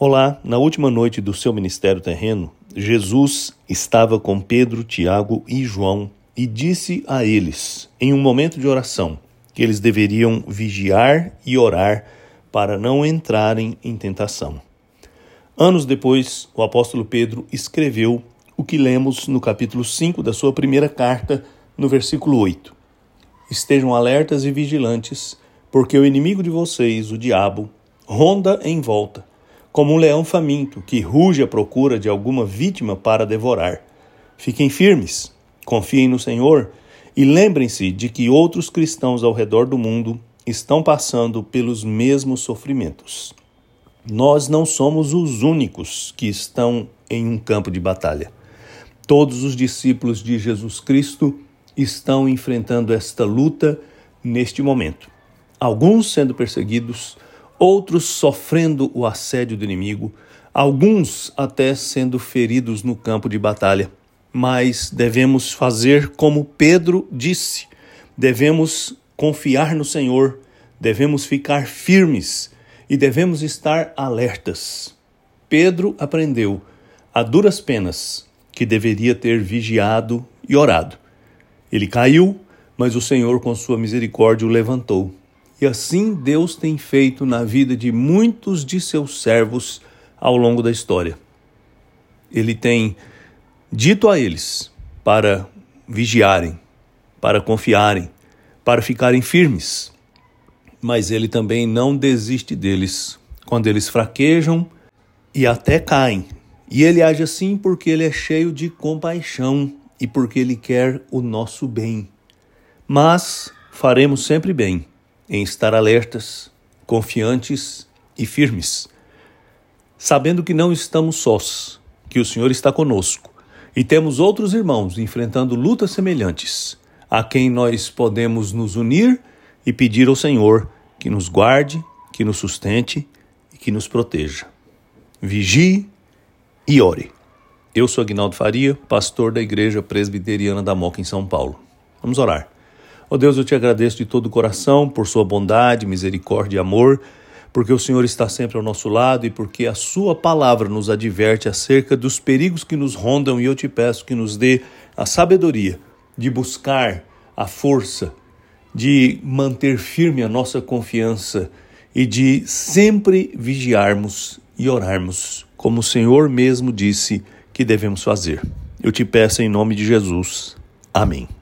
Olá, na última noite do seu ministério terreno, Jesus estava com Pedro, Tiago e João e disse a eles, em um momento de oração, que eles deveriam vigiar e orar para não entrarem em tentação. Anos depois, o apóstolo Pedro escreveu o que lemos no capítulo 5 da sua primeira carta, no versículo 8. Estejam alertas e vigilantes, porque o inimigo de vocês, o diabo, ronda em volta como um leão faminto que ruge à procura de alguma vítima para devorar. Fiquem firmes, confiem no Senhor e lembrem-se de que outros cristãos ao redor do mundo estão passando pelos mesmos sofrimentos. Nós não somos os únicos que estão em um campo de batalha. Todos os discípulos de Jesus Cristo estão enfrentando esta luta neste momento. Alguns sendo perseguidos, outros sofrendo o assédio do inimigo, alguns até sendo feridos no campo de batalha. Mas devemos fazer como Pedro disse: devemos confiar no Senhor, devemos ficar firmes e devemos estar alertas. Pedro aprendeu, a duras penas, que deveria ter vigiado e orado. Ele caiu, mas o Senhor, com sua misericórdia, o levantou. E assim Deus tem feito na vida de muitos de seus servos ao longo da história. Ele tem dito a eles para vigiarem, para confiarem, para ficarem firmes. Mas ele também não desiste deles quando eles fraquejam e até caem. E ele age assim porque ele é cheio de compaixão e porque ele quer o nosso bem. Mas faremos sempre bem em estar alertas, confiantes e firmes, sabendo que não estamos sós, que o Senhor está conosco e temos outros irmãos enfrentando lutas semelhantes, a quem nós podemos nos unir e pedir ao Senhor que nos guarde, que nos sustente e que nos proteja. Vigie e ore. Eu sou Agnaldo Faria, pastor da Igreja Presbiteriana da Moca em São Paulo. Vamos orar. Ó oh Deus, eu te agradeço de todo o coração por sua bondade, misericórdia e amor, porque o Senhor está sempre ao nosso lado e porque a sua palavra nos adverte acerca dos perigos que nos rondam e eu te peço que nos dê a sabedoria de buscar a força, de manter firme a nossa confiança e de sempre vigiarmos e orarmos, como o Senhor mesmo disse que devemos fazer. Eu te peço em nome de Jesus. Amém.